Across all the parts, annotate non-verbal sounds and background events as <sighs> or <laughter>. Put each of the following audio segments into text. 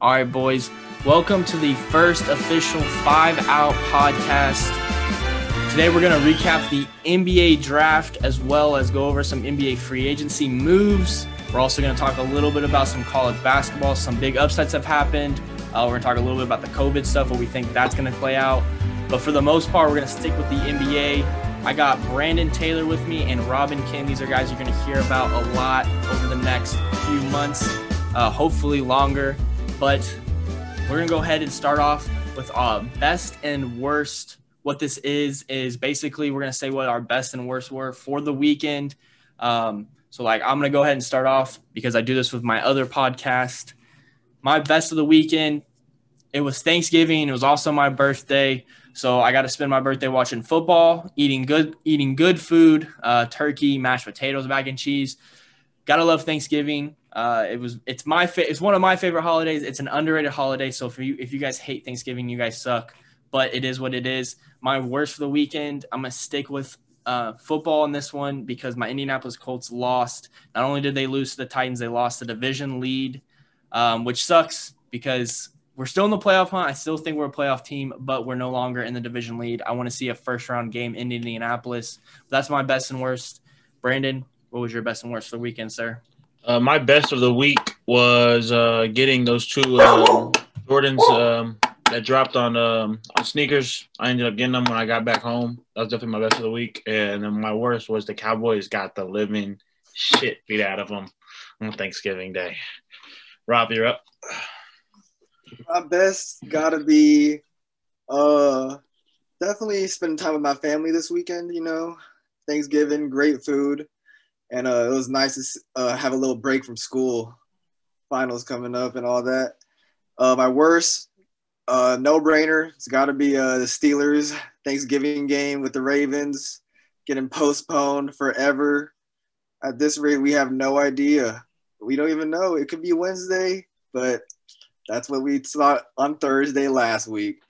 All right, boys. Welcome to the first official Five Out podcast. Today, we're going to recap the NBA draft as well as go over some NBA free agency moves. We're also going to talk a little bit about some college basketball. Some big upsets have happened. Uh, we're going to talk a little bit about the COVID stuff, what we think that's going to play out. But for the most part, we're going to stick with the NBA. I got Brandon Taylor with me and Robin Kim. These are guys you're going to hear about a lot over the next few months, uh, hopefully longer. But we're going to go ahead and start off with uh, best and worst. What this is, is basically we're going to say what our best and worst were for the weekend. Um, so, like, I'm going to go ahead and start off because I do this with my other podcast. My best of the weekend, it was Thanksgiving. It was also my birthday. So I got to spend my birthday watching football, eating good, eating good food, uh, turkey, mashed potatoes, mac and cheese. Gotta love Thanksgiving. Uh, it was it's my fa- it's one of my favorite holidays. It's an underrated holiday. So if you if you guys hate Thanksgiving, you guys suck. But it is what it is. My worst for the weekend. I'm gonna stick with uh, football in this one because my Indianapolis Colts lost. Not only did they lose to the Titans, they lost the division lead, um, which sucks because we're still in the playoff hunt. I still think we're a playoff team, but we're no longer in the division lead. I want to see a first round game in Indianapolis. That's my best and worst. Brandon, what was your best and worst for the weekend, sir? Uh, my best of the week was uh, getting those two um, Jordans um, that dropped on um, on sneakers. I ended up getting them when I got back home. That was definitely my best of the week. And then my worst was the Cowboys got the living shit beat out of them on Thanksgiving Day. Rob, you're up. My best gotta be uh definitely spending time with my family this weekend, you know. Thanksgiving, great food. And uh, it was nice to uh, have a little break from school. Finals coming up and all that. Uh, my worst, uh, no brainer. It's got to be uh, the Steelers Thanksgiving game with the Ravens getting postponed forever. At this rate, we have no idea. We don't even know. It could be Wednesday, but that's what we thought on Thursday last week.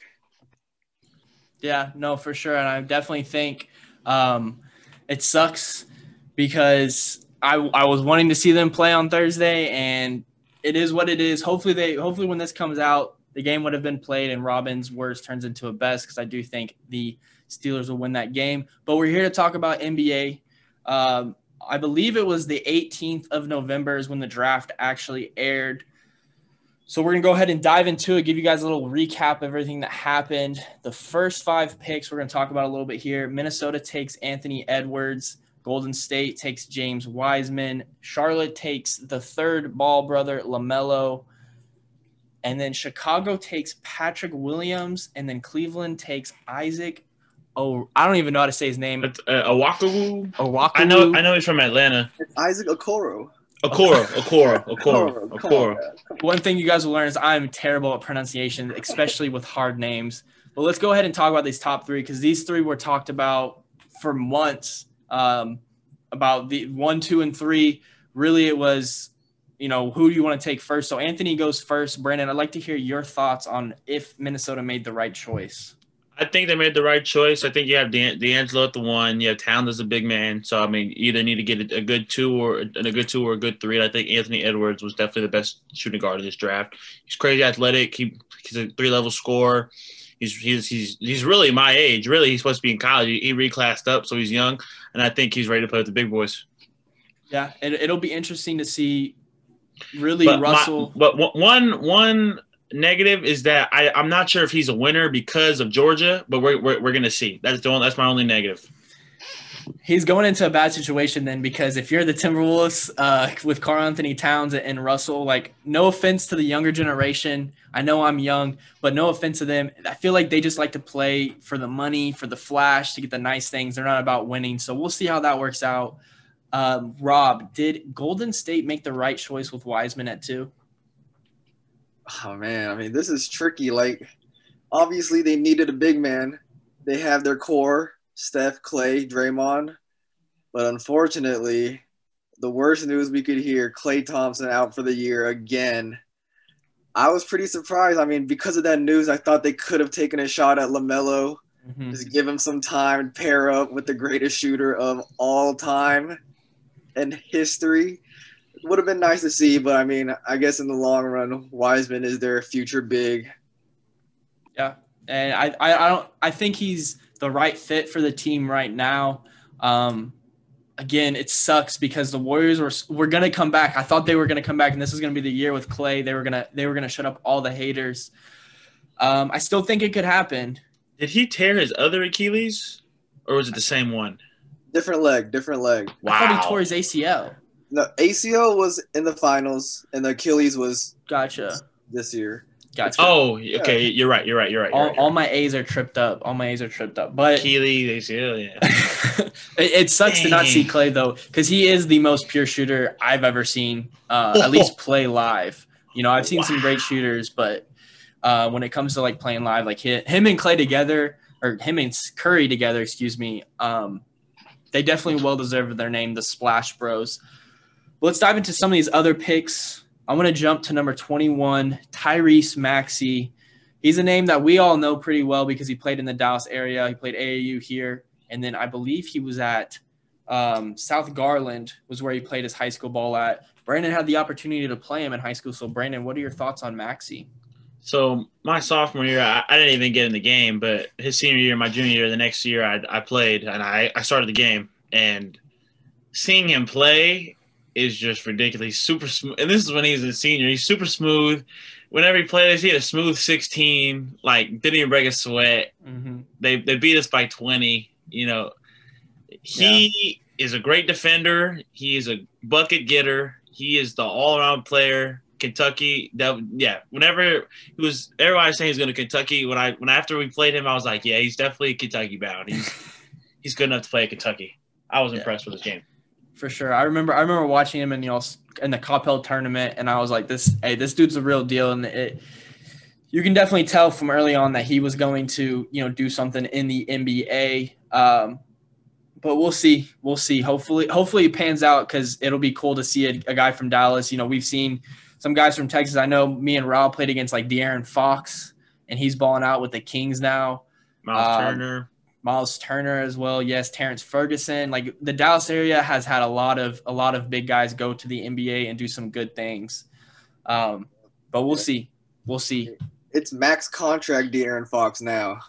Yeah, no, for sure. And I definitely think um, it sucks because I, I was wanting to see them play on Thursday, and it is what it is. Hopefully, they hopefully when this comes out, the game would have been played, and Robin's worst turns into a best because I do think the Steelers will win that game. But we're here to talk about NBA. Um, I believe it was the 18th of November is when the draft actually aired. So we're gonna go ahead and dive into it, give you guys a little recap of everything that happened. The first five picks we're gonna talk about a little bit here. Minnesota takes Anthony Edwards. Golden State takes James Wiseman. Charlotte takes the third ball brother, LaMelo. And then Chicago takes Patrick Williams. And then Cleveland takes Isaac. Oh, I don't even know how to say his name. It's, uh, Awakawu. Owaku. I know. I know he's from Atlanta. It's Isaac Okoro. Okoro. Okoro. <laughs> Okoro. Okoro. One thing you guys will learn is I'm terrible at pronunciation, especially with hard names. But let's go ahead and talk about these top three because these three were talked about for months. Um, about the one, two, and three. Really, it was, you know, who do you want to take first? So Anthony goes first. Brandon, I'd like to hear your thoughts on if Minnesota made the right choice. I think they made the right choice. I think you have Dan- D'Angelo at the one. You have Towns as a big man. So I mean, you either need to get a, a good two or a good two or a good three. And I think Anthony Edwards was definitely the best shooting guard of this draft. He's crazy athletic. He, he's a three level scorer. He's, he's he's he's really my age. Really, he's supposed to be in college. He, he reclassed up, so he's young, and I think he's ready to play with the big boys. Yeah, it, it'll be interesting to see. Really, But, my- Russell. but one one negative is that I I'm not sure if he's a winner because of Georgia, but we're we're, we're gonna see. That's the only, that's my only negative. He's going into a bad situation then because if you're the Timberwolves uh, with Karl-Anthony Towns and Russell, like no offense to the younger generation, I know I'm young, but no offense to them. I feel like they just like to play for the money, for the flash, to get the nice things. They're not about winning, so we'll see how that works out. Um, Rob, did Golden State make the right choice with Wiseman at two? Oh man, I mean, this is tricky. Like, obviously, they needed a big man. They have their core: Steph, Klay, Draymond. But unfortunately, the worst news we could hear: Klay Thompson out for the year again. I was pretty surprised. I mean, because of that news, I thought they could have taken a shot at Lamelo. Mhm. Just give him some time and pair up with the greatest shooter of all time and history. would have been nice to see, but I mean, I guess in the long run, Wiseman is their future big. Yeah, and I, I, I don't, I think he's the right fit for the team right now. Um, again, it sucks because the Warriors were were gonna come back. I thought they were gonna come back, and this was gonna be the year with Klay. They were gonna they were gonna shut up all the haters. Um, I still think it could happen. Did he tear his other Achilles, or was it the same one? Different leg, different leg. Wow. I thought he tore his ACL. The ACL was in the finals, and the Achilles was Gotcha. this year. Gotcha. Oh, okay. You're right. You're right. You're right. You're all, right, you're all my A's are tripped up. All my A's are tripped up. But right. Achilles, ACL, yeah. <laughs> it, it sucks to not see Klay though, because he is the most pure shooter I've ever seen. Uh, at least <laughs> play live. You know, I've seen some great shooters, but uh, when it comes to like playing live, like hi- him and Klay together, or him and Curry together, excuse me, um, they definitely well deserve their name, the Splash Bros. But let's dive into some of these other picks. I want to jump to number 21, Tyrese Maxey. He's a name that we all know pretty well because he played in the Dallas area. He played AAU here, and then I believe he was at um, South Garland was where he played his high school ball at. Brandon had the opportunity to play him in high school. So, Brandon, what are your thoughts on Maxey? So my sophomore year, I, I didn't even get in the game, but his senior year, my junior year, the next year, I, I played and I, I started the game. And seeing him play is just ridiculous. He's super smooth, and this is when he's a senior. He's super smooth. Whenever he plays, he had a smooth 16. Like didn't even break a sweat. Mm-hmm. They they beat us by 20. You know, he is a great defender. He is a bucket getter. He is the all around player. Kentucky, that yeah. Whenever he was, everybody was saying he's going to Kentucky. When I when after we played him, I was like, yeah, he's definitely Kentucky bound. He's <laughs> he's good enough to play at Kentucky. I was Yeah. impressed with his game. For sure. I remember I remember watching him in know in the Coppell tournament and I was like this hey this dude's a real deal and it you can definitely tell from early on that he was going to, you know, do something in the NBA. Um but we'll see. We'll see. Hopefully hopefully it pans out cuz it'll be cool to see a, a guy from Dallas. You know, we've seen some guys from Texas. I know me and Rob played against like De'Aaron Fox and he's balling out with the Kings now. Myles Um, Turner. Myles Turner as well. Yes, Terrance Ferguson. Like the Dallas area has had a lot of a lot of big guys go to the NBA and do some good things. Um, but we'll see. We'll see. It's max contract De'Aaron Fox now.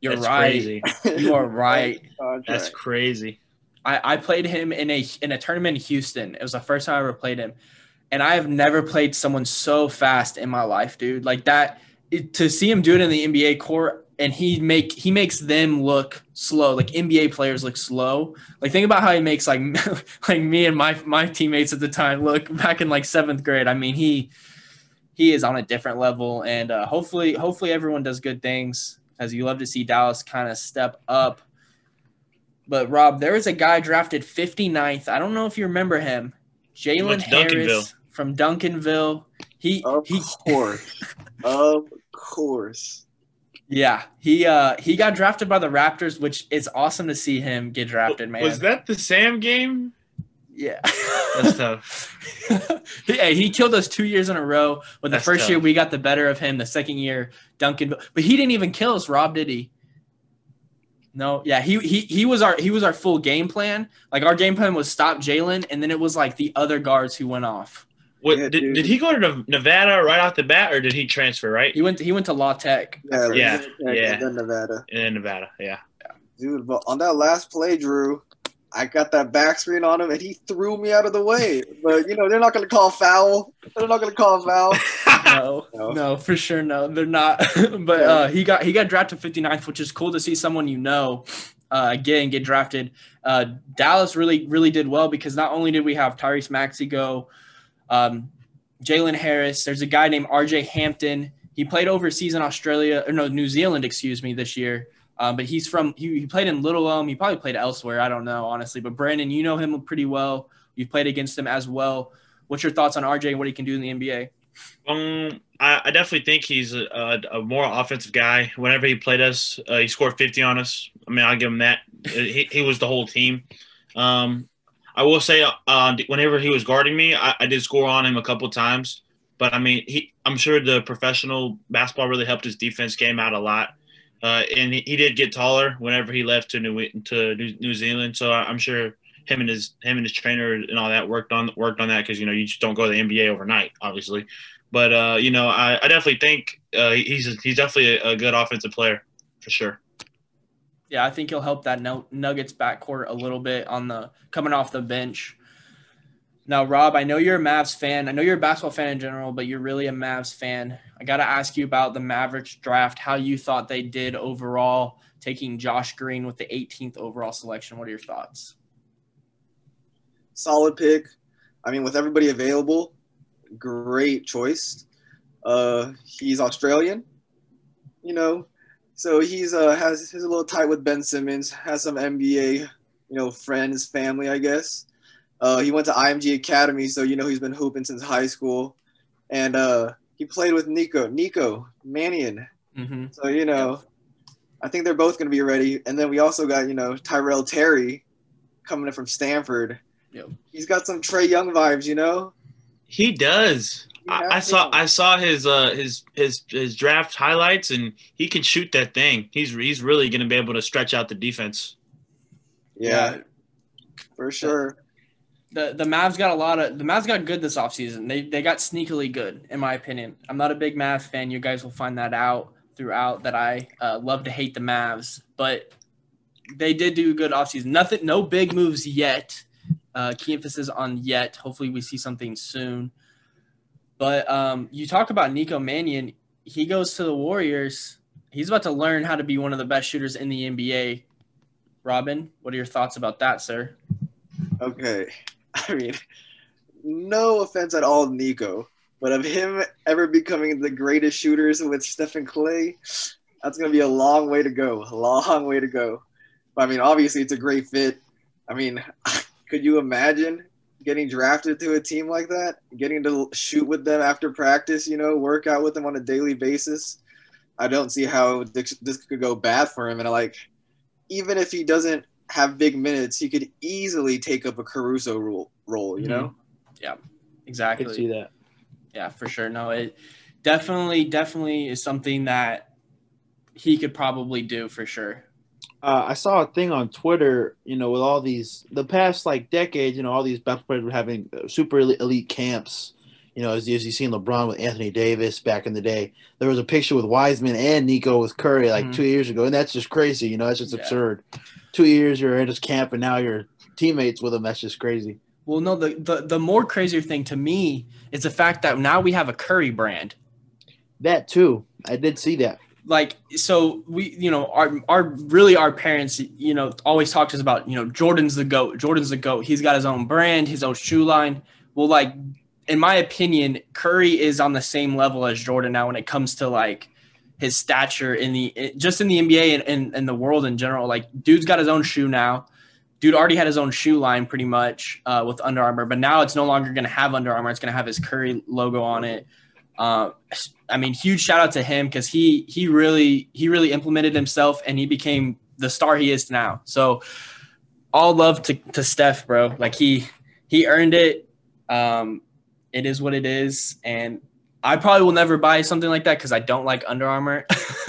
You're That's right. crazy. You are <laughs> right. That's crazy. I, I played him in a in a tournament in Houston. It was the first time I ever played him, and I have never played someone so fast in my life, dude. Like that. It, to see him do it in the NBA court and he make he makes them look slow like NBA players look slow. Like think about how he makes like <laughs> like me and my my teammates at the time look back in like seventh grade. I mean he he is on a different level and uh, hopefully hopefully everyone does good things. As you love to see Dallas kind of step up. But Rob there was a guy drafted 59th I don't know if you remember him. Jalen went Duncanville. Harris from Duncanville. He Of he course. <laughs> of course. Yeah, he uh he got drafted by the Raptors, which is awesome to see him get drafted, man. Was that the Sam game? yeah. That's tough. <laughs> hey, he killed us two years in a row. But the That's first tough. year we got the better of him. The second year, Duncan. But he didn't even kill us, Rob. Did he? No. Yeah. He he he was our he was our full game plan. Like our game plan was stop Jalen, and then it was like the other guards who went off. What Yeah, did, dude. did he go to Nevada right off the bat, or did he transfer right He went to, he went to La Tech. Yeah, Yeah, Virginia yeah. and then Nevada. in Nevada? Yeah. Dude, but on that last play, Drew, I got that back screen on him and he threw me out of the way. <laughs> But you know, they're not gonna call foul. They're not gonna call foul. <laughs> no, No. no, for sure, no, they're not. <laughs> but uh, he got he got drafted 59th, which is cool to see someone you know uh, again get drafted. Uh, Dallas really really did well because not only did we have Tyrese Maxey go, um, Jalen Harris. There's a guy named R.J. Hampton. He played overseas in Australia or no New Zealand, excuse me, this year. Um, but he's from he, he played in Little Elm. He probably played elsewhere. I don't know honestly. But Brandon, you know him pretty well. You've played against him as well. What's your thoughts on RJ and what he can do in the NBA? Um, I, I definitely think he's a, a, more offensive guy. Whenever he played us, uh, he scored 50 on us. I mean, I'll give him that. He, he was the whole team. Um, I will say, uh, whenever he was guarding me, I, I did score on him a couple times. But I mean, he, I'm sure the professional basketball really helped his defense game out a lot. Uh, and he, he did get taller whenever he left to New to New, Zealand. So I, I'm sure him and his him and his trainer and all that worked on worked on that because you know you just don't go to the NBA overnight, obviously. But uh, you know, I, I definitely think uh, he's he's definitely a, a, good offensive player for sure. Yeah, I think he'll help that Nuggets backcourt a little bit on the coming off the bench. Now, Rob, I know you're a Mavs fan. I know you're a basketball fan in general, but you're really a Mavs fan. I got to ask you about the Mavericks draft, how you thought they did overall, taking Josh Green with the 18th overall selection. What are your thoughts? Solid pick. I mean, with everybody available, great choice. Uh, he's Australian, you know, so he's uh has he's a little tight with Ben Simmons, has some NBA, you know, friends, family, I guess. Uh, he went to IMG Academy, so you know he's been hooping since high school, and uh, he played with Nico, Nico Mannion. Mm-hmm. So you know, I think they're both going to be ready. And then we also got you know Tyrell Terry coming in from Stanford. Yep. He's got some Trae Young vibes, you know. He does. I, I saw I saw his uh his his his draft highlights and he can shoot that thing. He's he's really going to be able to stretch out the defense. Yeah, yeah. for sure the the Mavs got a lot of the Mavs got good this offseason. They they got sneakily good, in my opinion. I'm not a big Mavs fan. You guys will find that out throughout that I uh, love to hate the Mavs, but they did do a good offseason. Nothing, no big moves yet. Uh, key emphasis on yet. Hopefully, we see something soon. But um, you talk about Nico Mannion. He goes to the Warriors. He's about to learn how to be one of the best shooters in the NBA. Robin, what are your thoughts about that, sir? Okay. <laughs> I mean, no offense at all, Nico, but of him ever becoming the greatest shooters with Stephen Klay, that's going to be a long way to go. A long way to go. But, I mean, obviously, it's a great fit. I mean, <laughs> could you imagine getting drafted to a team like that? Getting to shoot with them after practice, you know, work out with them on a daily basis? I don't see how this, this could go bad for him. And, like, even if he doesn't have big minutes, he could easily take up a Caruso role, role you know? Mm-hmm. Yeah, exactly. I see that. Yeah, for sure. No, it definitely, definitely is something that he could probably do for sure. Uh, I saw a thing on Twitter, you know, with all these, the past like decades, you know, all these basketball players were having uh, super elite, elite camps. You know, as, as you seen LeBron with Anthony Davis back in the day, there was a picture with Wiseman and Nico with Curry like mm-hmm. two years ago, and that's just crazy. You know, that's just yeah. absurd two years you're in his camp and now you're teammates with him. That's just crazy. Well, no, the, the the more crazier thing to me is the fact that now we have a Curry brand. That too, I did see that. Like so, we you know our our really our parents you know always talk to us about you know Jordan's the goat. Jordan's the goat. He's got his own brand, his own shoe line. Well, like in my opinion, Curry is on the same level as Jordan now when it comes to like his stature in the just in the NBA and, and, and the world in general. Like, dude's got his own shoe now. Dude already had his own shoe line pretty much uh, with Under Armour, but now it's no longer to have Under Armour. It's to have his Curry logo on it. Uh, I mean, huge shout out to him because he he really he really implemented himself and he became the star he is now. So, all love to to Steph, bro. Like he he earned it. Um, it is what it is, and I probably will never buy something like that because I don't like Under Armour.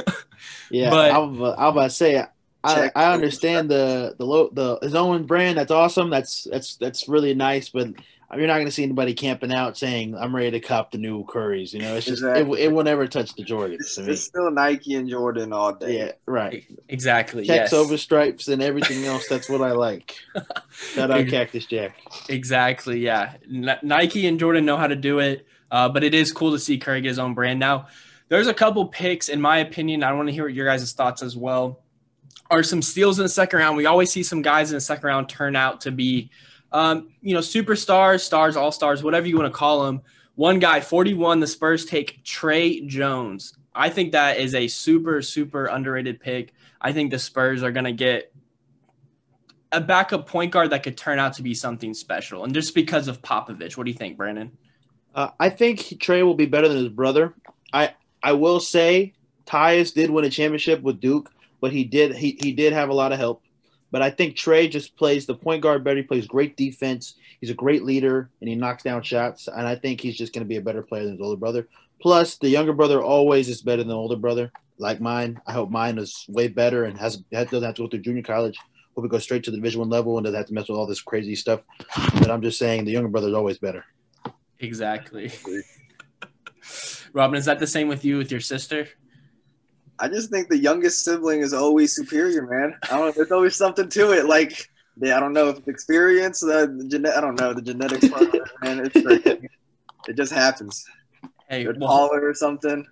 <laughs> yeah, but I was, I was about to say I, I understand the the low the his own brand. That's awesome. That's that's that's really nice. But you're not going to see anybody camping out saying I'm ready to cop the new Currys. You know, it's just exactly. it, it will never touch the Jordan. It's, it's, still Nike and Jordan all day. Yeah, right. Exactly. Checks yes. over stripes and everything else. That's what I like. <laughs> Shout out Cactus Jack. Exactly. Yeah, N- Nike and Jordan know how to do it. Uh, but it is cool to see Curry get his own brand. Now, there's a couple picks, in my opinion. I want to hear what your guys' thoughts as well. Are some steals in the second round? We always see some guys in the second round turn out to be, um, you know, superstars, stars, all stars, whatever you want to call them. One guy, 41, the Spurs take Tre Jones. I think that is a super, super underrated pick. I think the Spurs are going to get a backup point guard that could turn out to be something special. And just because of Popovich, what do you think, Brandon? Uh, I think Tre will be better than his brother. I I will say Tyus did win a championship with Duke, but he did he, he did have a lot of help. But I think Tre just plays the point guard better. He plays great defense. He's a great leader and he knocks down shots. And I think he's just going to be a better player than his older brother. Plus, the younger brother always is better than the older brother. Like mine, I hope mine is way better and has doesn't have to go through junior college. Hope he goes straight to the Division One level and doesn't have to mess with all this crazy stuff. But I'm just saying the younger brother is always better. Exactly. <laughs> Robin, is that the same with you with your sister? I just think the youngest sibling is always superior, man. I don't know. There's always something to it. Like, yeah, I don't know if it's experience, uh, the I don't know the genetics part of it, man. It's crazy. it just happens. Hey, They're well, taller or something.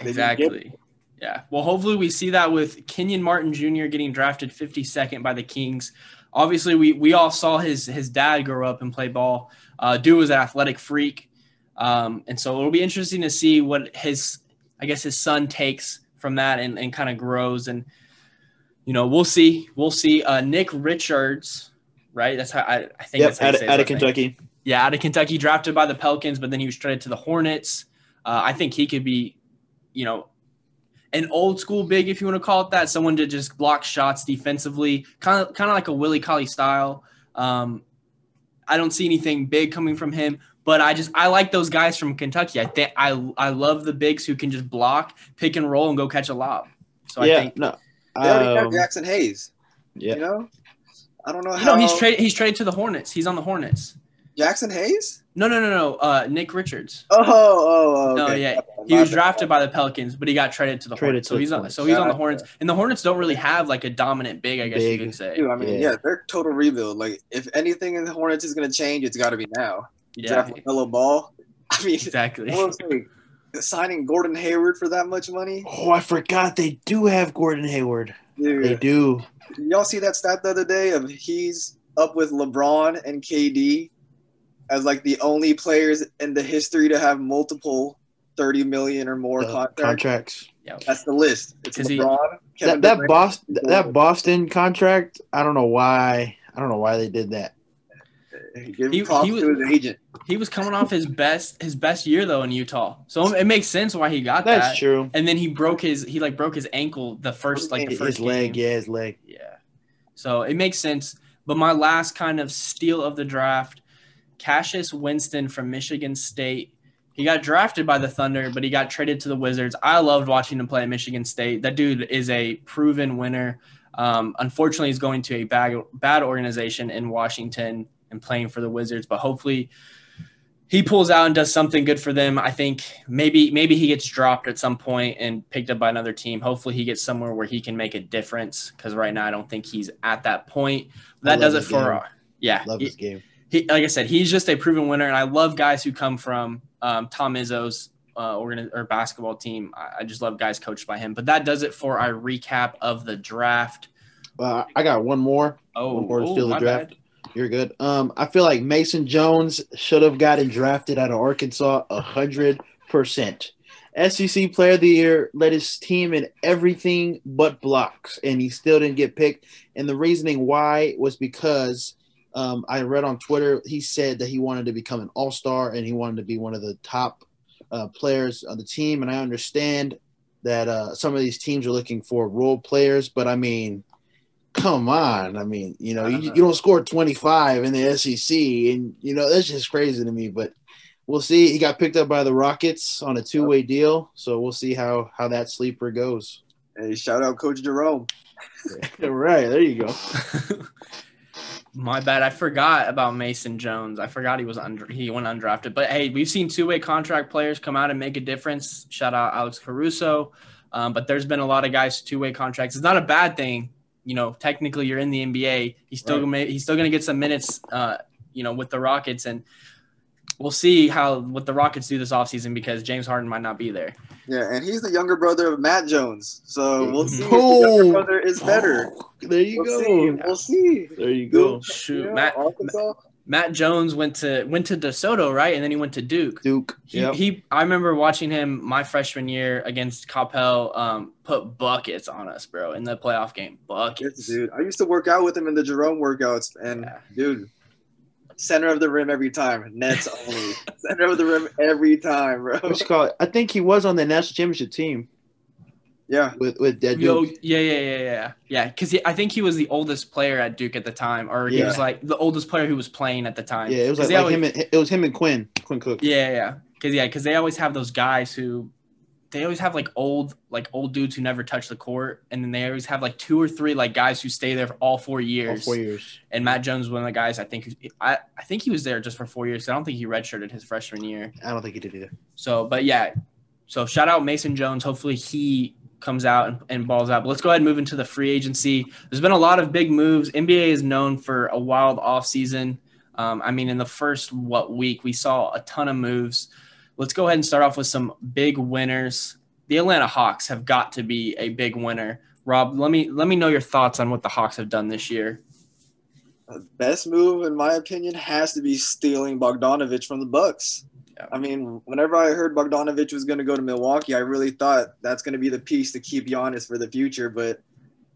They just get exactly. Yeah. Well, hopefully we see that with Kenyon Martin Jr. getting drafted 52nd by the Kings. Obviously, we we all saw his his dad grow up and play ball. Uh, dude was an athletic freak, um, and so it'll be interesting to see what his I guess his son takes from that and, and kind of grows. And you know, we'll see. We'll see. Uh, Nick Richards, right? That's how I, I think. Yep, that's how out, say of- his out of name. Kentucky. Yeah, out of Kentucky, drafted by the Pelicans, but then he was traded to the Hornets. Uh, I think he could be, you know, an old school big, if you want to call it that, someone to just block shots defensively, kind of kind of like a Willie Cauley style. Um, I don't see anything big coming from him, but I just I like those guys from Kentucky. I think I I love the bigs who can just block, pick and roll, and go catch a lob. So I yeah, think no. They already have Um, Jaxson Hayes. yeah. You know, I don't know you how. know he's traded he's traded to the Hornets. He's on the Hornets. Jaxson Hayes. No, no, no, no. Uh, Nick Richards. Oh, oh, oh. No, okay. yeah, he was drafted by the Pelicans, but he got traded to the Traded Hornets. to So the he's on. So he's on the Hornets, and the Hornets don't really have like a dominant big, I guess you Big. could say. Dude, I mean, Yeah. yeah. they're total rebuild. Like, if anything in the Hornets is gonna change, it's got to be now. You Yeah. draft Melo Ball. <laughs> I mean, Exactly. what was it, signing Gordon Hayward for that much money, Oh, I forgot they do have Gordon Hayward. dude. They do. Y'all see that stat the other day of he's up with LeBron and KD as like the only players in the history to have multiple thirty million or more The contracts. contracts. That's the list. It's 'Cause he- LeBron, Kevin That that Boston that Boston contract. I don't know why. I don't know why they did that. Give He- props he was- to his agent. He was coming off his best his best year though in Utah, so it makes sense why he got That's that. That's true. And then he broke his he like broke his ankle the first like the His first His leg, game. yeah, his leg. Yeah. So it makes sense. But my last kind of steal of the draft, Cassius Winston from Michigan State. He got drafted by the Thunder, but he got traded to the Wizards. I loved watching him play at Michigan State. That dude is a proven winner. Um, unfortunately, he's going to a bad, bad organization in Washington and playing for the Wizards, but hopefully he pulls out and does something good for them. I think maybe maybe he gets dropped at some point and picked up by another team. Hopefully he gets somewhere where he can make a difference because right now I don't think he's at that point. That does it for game. uh, yeah. Love he- this game. he, like I said, he's just a proven winner, and I love guys who come from um, Tom Izzo's uh, organi- or basketball team. I, I just love guys coached by him. But that does it for our recap of the draft. Uh, I got one more. Oh, One more to steal the draft. bad. You're good. Um, I feel like Mason Jones should have gotten drafted out of Arkansas hundred percent. SEC Player of the Year led his team in everything but blocks, and he still didn't get picked. And the reasoning why was because um, I read on Twitter he said that he wanted to become an All Star and he wanted to be one of the top uh, players on the team. And I understand that uh, some of these teams are looking for role players, but I mean, come on. I mean, you know, you, you don't score 25 in the SEC, and, you know, that's just crazy to me. But we'll see. He got picked up by the Rockets on a two way deal. So we'll see how, how that sleeper goes. Hey, shout out Coach Jerome. <laughs> right There you go. <laughs> My bad. I forgot about Mason Jones. I forgot he was under he went undrafted. But hey, we've seen two way contract players come out and make a difference. Shout out Alex Caruso. Um, but there's been a lot of guys two way contracts. It's not a bad thing. You know, technically you're in the NBA. He's still Right. gonna he's still gonna get some minutes. Uh, you know, with the Rockets, and we'll see how what the Rockets do this offseason because James Harden might not be there. Yeah, and he's the younger brother of Matt Jones. So we'll see if the Oh. younger brother is better. There you We'll go. see. We'll see. There you go. Shoot, Yeah, Matt Arkansas. Matt Jones went to went to DeSoto, right, and then he went to Duke. Duke. He, Yep. he I remember watching him my freshman year against Coppell um put buckets on us, bro, in the playoff game. Buckets. Dude. I used to work out with him in the Jerome workouts, and Yeah. dude, center of the rim every time. Nets only. <laughs> center of the rim every time, bro. What's it called? I think he was on the national championship team Yeah. with with Dead Yo, Duke. yeah, yeah, yeah, yeah, yeah. Because I think he was the oldest player at Duke at the time, or he Yeah. was like the oldest player who was playing at the time. Yeah, it was 'Cause like, like always- him. And, it was him and Quinn. Quinn Cook. Yeah, yeah, because yeah, because they always have those guys who they always have like old like old dudes who never touch the court, and then they always have like two or three like guys who stay there for all four All years. four years. And Matt Jones was one of the guys I think I I think he was there just for four years. I don't think he redshirted his freshman year. I don't think he did either. So, but yeah, so shout out Mason Jones. Hopefully he comes out and, and balls out. But let's go ahead and move into the free agency. There's been a lot of big moves. NBA is known for a wild offseason. Um, I mean, in the first what week we saw a ton of moves. Let's go ahead and start off with some big winners. The Atlanta Hawks have got to be a big winner. Rob, let me let me know your thoughts on what the Hawks have done this year. The best move, in my opinion, has to be stealing Bogdanovich from the Bucks. Yeah. I mean, whenever I heard Bogdanovich was going to go to Milwaukee, I really thought that's going to be the piece to keep Giannis for the future. But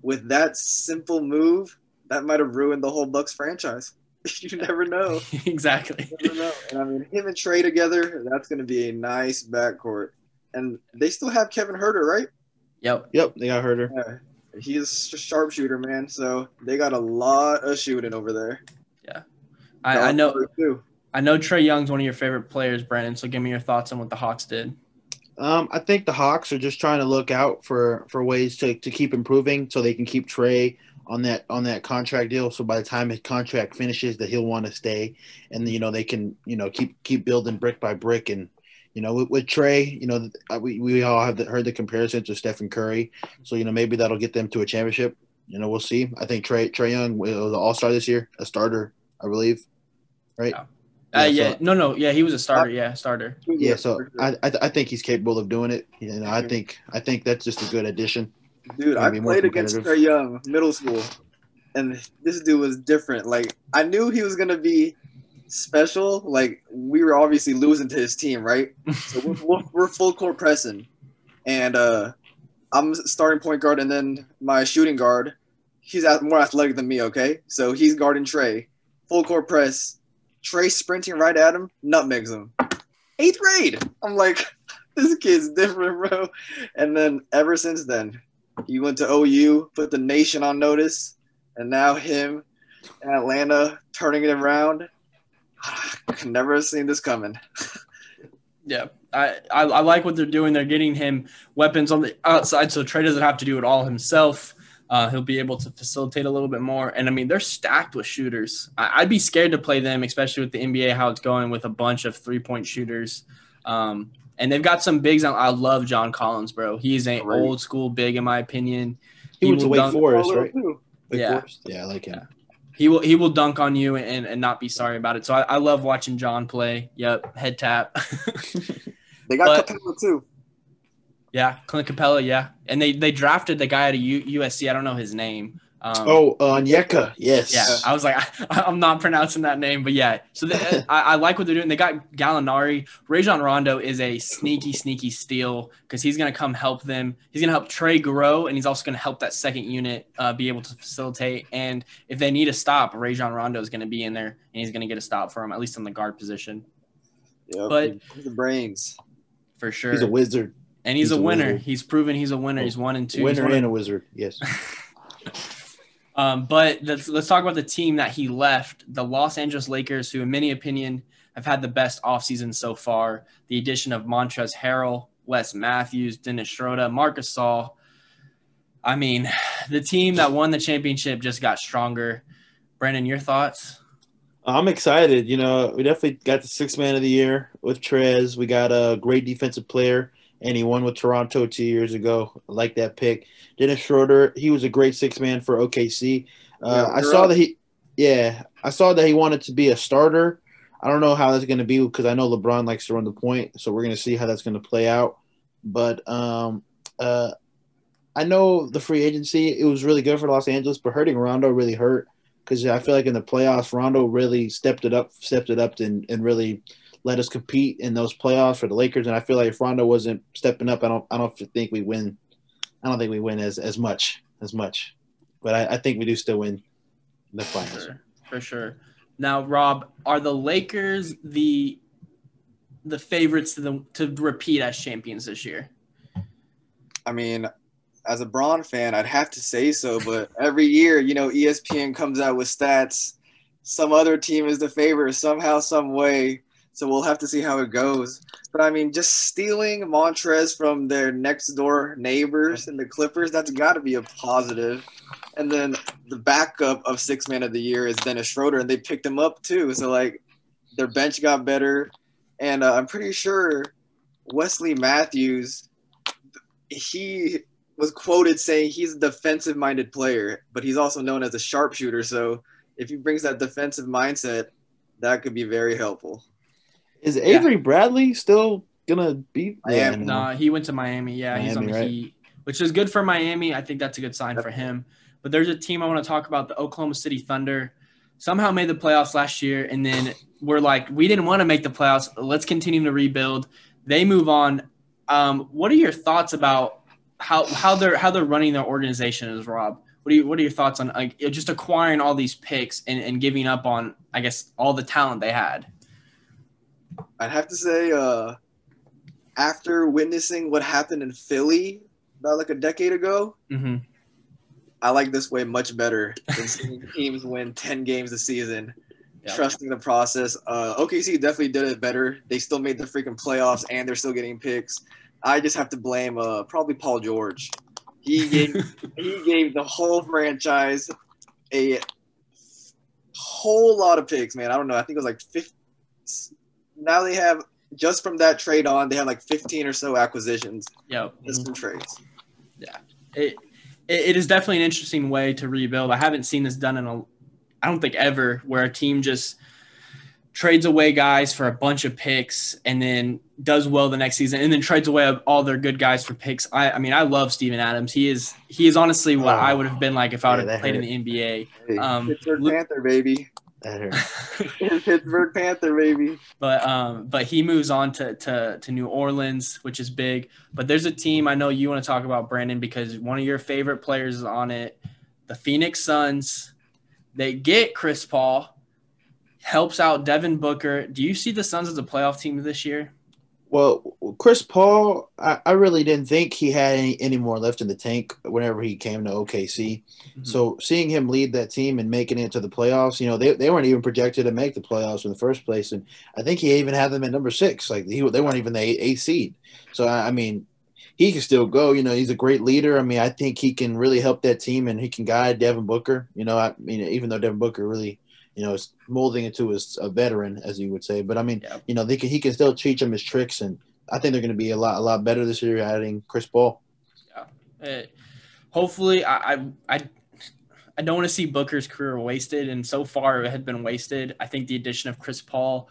with that simple move, that might have ruined the whole Bucks franchise. <laughs> you never know. <laughs> exactly. Never know. And I mean, him and Trae together, that's going to be a nice backcourt. And they still have Kevin Huerter, right? Yep. Yep, they got Huerter. Yeah. He's a sharpshooter, man. So they got a lot of shooting over there. I, I know Too. I know Trae Young's one of your favorite players, Brandon. So give me your thoughts on what the Hawks did. Um, I think the Hawks are just trying to look out for for ways to, to keep improving, so they can keep Trae on that on that contract deal. So by the time his contract finishes, that he'll want to stay, and you know they can you know keep keep building brick by brick. And you know with, with Trae, you know we, we all have the, heard the comparison to Stephen Curry, so you know maybe that'll get them to a championship. You know we'll see. I think Trae Trae Young was an All Star this year, a starter, I believe. Right. Yeah. Yeah, uh, yeah, so- no, no, yeah, he was a starter. Yeah, starter. Yeah, so. I I, I think he's capable of doing it. You know, I think I think that's just a good addition. Dude, I played against competitive. Trae Young middle school, and this dude was different. Like I knew he was gonna be special. Like we were obviously losing to his team, right? So we're, <laughs> we're, we're full court pressing, and uh, I'm starting point guard, and then my shooting guard, he's ath- more athletic than me. Okay, so he's guarding Trae, full court press. Trae sprinting right at him, nutmegs him. Eighth grade. I'm like, <laughs> this kid's different, bro. And then ever since then, he went to OU, put the nation on notice, and now him and Atlanta turning it around. <sighs> Never have seen this coming. <laughs> Yeah, I, I I like what they're doing. They're getting him weapons on the outside, so Trae doesn't have to do it all himself. Uh, he'll be able to facilitate a little bit more. And I mean, they're stacked with shooters. I, I'd be scared to play them, especially with the NBA how it's going with a bunch of three point shooters. Um, and they've got some bigs. On, I love John Collins, bro. He's an Great. old school big, in my opinion. He, went to will Wake dunk- Forest, right? Wake Yeah. Forest? Yeah, I like him. He will he will dunk on you and, and not be sorry about it. So I, I love watching John play. Yep, head tap. <laughs> They got But- Capela too. Yeah, Clint Capela. Yeah, and they they drafted the guy at a U- USC. I don't know his name. Um, Oh, uh, Onyeka, yes. yeah. I was like, I, <laughs> I'm not pronouncing that name, but yeah. So they, <laughs> I, I like what they're doing. They got Gallinari. Rajon Rondo is a sneaky, sneaky steal because he's gonna come help them. He's gonna help Trae grow, and he's also gonna help that second unit uh, be able to facilitate. And if they need a stop, Rajon Rondo is gonna be in there, and he's gonna get a stop for him, at least in the guard position Yep. But- He's the brains. for sure. He's a wizard. And he's, he's a a winner. wizard. He's proven he's a winner. He's one and two. Winner and a wizard, yes. <laughs> Um, but let's, let's talk about the team that he left, the Los Angeles Lakers, who, in many opinion, have had the best offseason so far. The addition of Montrezl Harrell, Wes Matthews, Dennis Schroeder, Marc Gasol. I mean, the team that won the championship just got stronger. Brandon, your thoughts? I'm excited. You know, we definitely got the sixth man of the year with Trez. We got a great defensive player, and he won with Toronto two years ago. I like that pick. Dennis Schroeder, he was a great six man for OKC. Uh, Yeah, I saw up. that he, yeah, I saw that he wanted to be a starter. I don't know how that's going to be because I know LeBron likes to run the point, so we're going to see how that's going to play out. But um, uh, I know the free agency it was really good for Los Angeles, but hurting Rondo really hurt because I feel like in the playoffs, Rondo really stepped it up, stepped it up, and, and really let us compete in those playoffs for the Lakers. And I feel like if Rondo wasn't stepping up, I don't, I don't think we win. I don't think we win as as much as much, but I, I think we do still win the For finals. sure. For sure. Now, Rob, are the Lakers the the favorites to the to repeat as champions this year? I mean, as a Bron fan, I'd have to say so, but every year, you know, ESPN comes out with stats. Some other team is the favorite somehow, some way. So we'll have to see how it goes. But I mean, just stealing Montrez from their next door neighbors and the Clippers, that's got to be a positive. And then the backup of six man of the year is Dennis Schroeder, and they picked him up too. So like, their bench got better, and uh, I'm pretty sure Wesley Matthews, he was quoted saying he's a defensive minded player, but he's also known as a sharpshooter. So if he brings that defensive mindset, that could be very helpful. Is Avery Bradley still gonna be? Miami. no. No, he went to Miami. Yeah, he's on the right? Heat, which is good for Miami. I think that's a good sign for him. But there's a team I want to talk about, the Oklahoma City Thunder. Somehow made the playoffs last year, and then we're like, we didn't want to make the playoffs. Let's continue to rebuild. They move on. Um, what are your thoughts about how how they're how they're running their organization? Is Rob? What are you, what are your thoughts on like, just acquiring all these picks and, and giving up on I guess all the talent they had? I'd have to say, uh, after witnessing what happened in Philly about like a decade ago, hmm I like this way much better than seeing <laughs> teams win 10 games a season, trusting the process. Uh, OKC definitely did it better. They still made the freaking playoffs and they're still getting picks. I just have to blame uh, probably Paul George. He <laughs> gave he gave the whole franchise a whole lot of picks, man. I don't know. I think it was like 50. Now they have just from that trade on, they have like 15 or so acquisitions Yep. just from trades. it, it it is definitely an interesting way to rebuild. I haven't seen this done in a, I don't think ever, where a team just trades away guys for a bunch of picks and then does well the next season and then trades away all their good guys for picks. I, I mean, I love Steven Adams. He is he is honestly what Oh. I would have been like if I would Yeah, have that played in the NBA. Hey, Um, Pittsburgh look- Panther, baby. That hurt. Pittsburgh Panther, baby. but um, but he moves on to, to to New Orleans, which is big. But there's a team I know you want to talk about, Brandon, because one of your favorite players is on it, the Phoenix Suns. They get Chris Paul, helps out Devin Booker. Do you see the Suns as a playoff team this year? Well, Chris Paul, I, I really didn't think he had any, any more left in the tank whenever he came to OKC. Mhm. So seeing him lead that team and making it to the playoffs, you know, they, they weren't even projected to make the playoffs in the first place. And I think he even had them at number six. Like he, they weren't even the eight, eight seed. So, I, I mean, he can still go. You know, he's a great leader. I mean, I think he can really help that team and he can guide Devin Booker. You know, I mean, even though Devin Booker really, you know, is molding into his, a veteran, as you would say. But I mean, Yeah. you know, they can, he can still teach him his tricks. And I think they're going to be a lot, a lot better this year adding Chris Paul. Uh, hopefully, I, I I I don't want to see Booker's career wasted, and so far it had been wasted. I think the addition of Chris Paul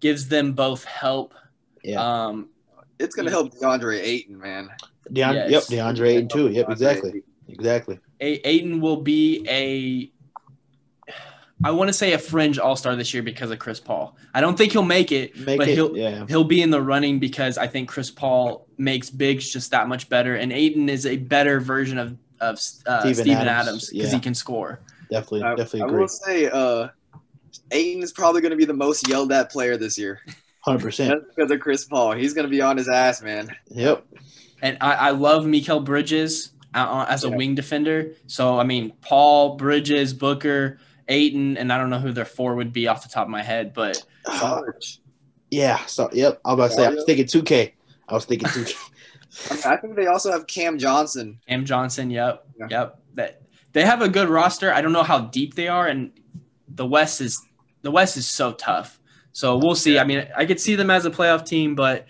gives them both help. Yeah. Um, It's gonna help DeAndre Ayton, man. Deon, Yes. Yep, DeAndre Ayton too. Yep, DeAndre exactly, Ayton. exactly. A- Ayton will be a I want to say a fringe all star this year because of Chris Paul. I don't think he'll make it, Make but it, he'll yeah. he'll be in the running because I think Chris Paul makes bigs just that much better, and Ayton is a better version of of uh, Steven Steven, Adams, Adams because yeah. he can score. Definitely, I, definitely I agree. will say, uh, Ayton is probably gonna be the most yelled at player this year. Hundred percent. Because of Chris Paul. He's gonna be on his ass, man. Yep. And I, I love Mikal Bridges uh, as a Yeah. wing defender. So I mean, Paul Bridges, Booker, Ayton, and I don't know who their four would be off the top of my head, but <sighs> Sarge. yeah. So yep. I was about to say I was thinking two K. I was thinking two K. <laughs> I, think they also have Cam Johnson. Cam Johnson, yep, Yeah. yep. That they have a good roster. I don't know how deep they are, and the West is the West is so tough. So we'll see. I mean, I could see them as a playoff team, but